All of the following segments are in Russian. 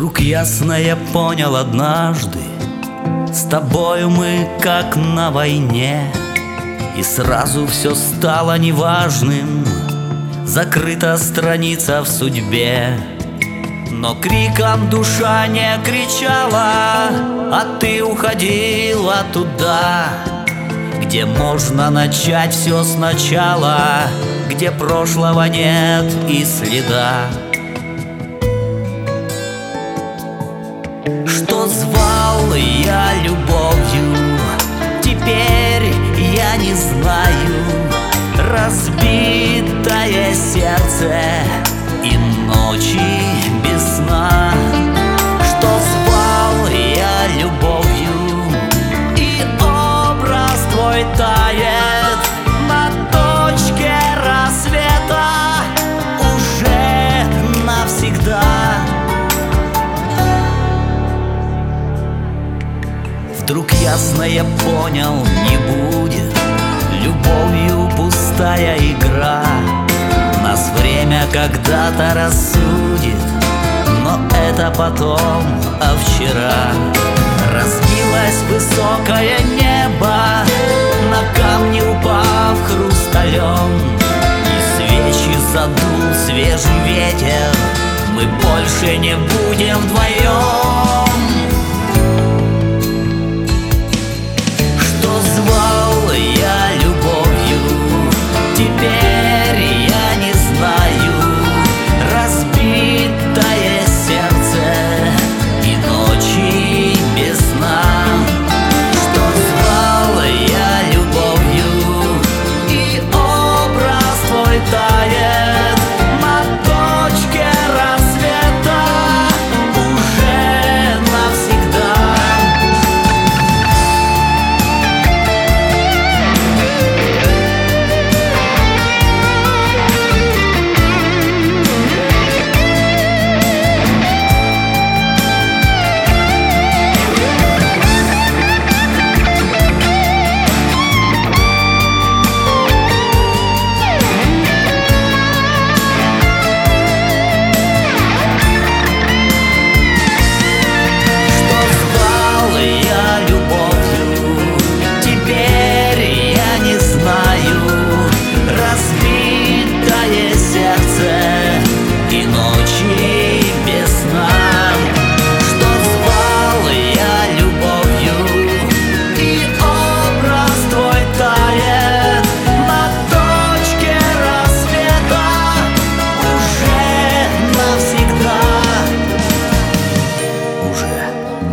Вдруг ясно я понял однажды С тобою мы как на войне. И сразу все стало неважным Закрыта страница в судьбе. Но криком душа не кричала А ты уходила туда Где можно начать все сначала Где прошлого нет и следа Что звал я любовью. Теперь я не знаю Разбитое сердце И ночи без сна. Что звал я любовью И образ твой тает Вдруг ясно я понял, не будет. Любовью пустая игра. Нас время когда-то рассудит. Но это потом, а вчера. Разбилось высокое небо. На камни упав хрусталем. И свечи задул свежий ветер. Мы больше не будем вдвоем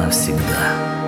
навсегда.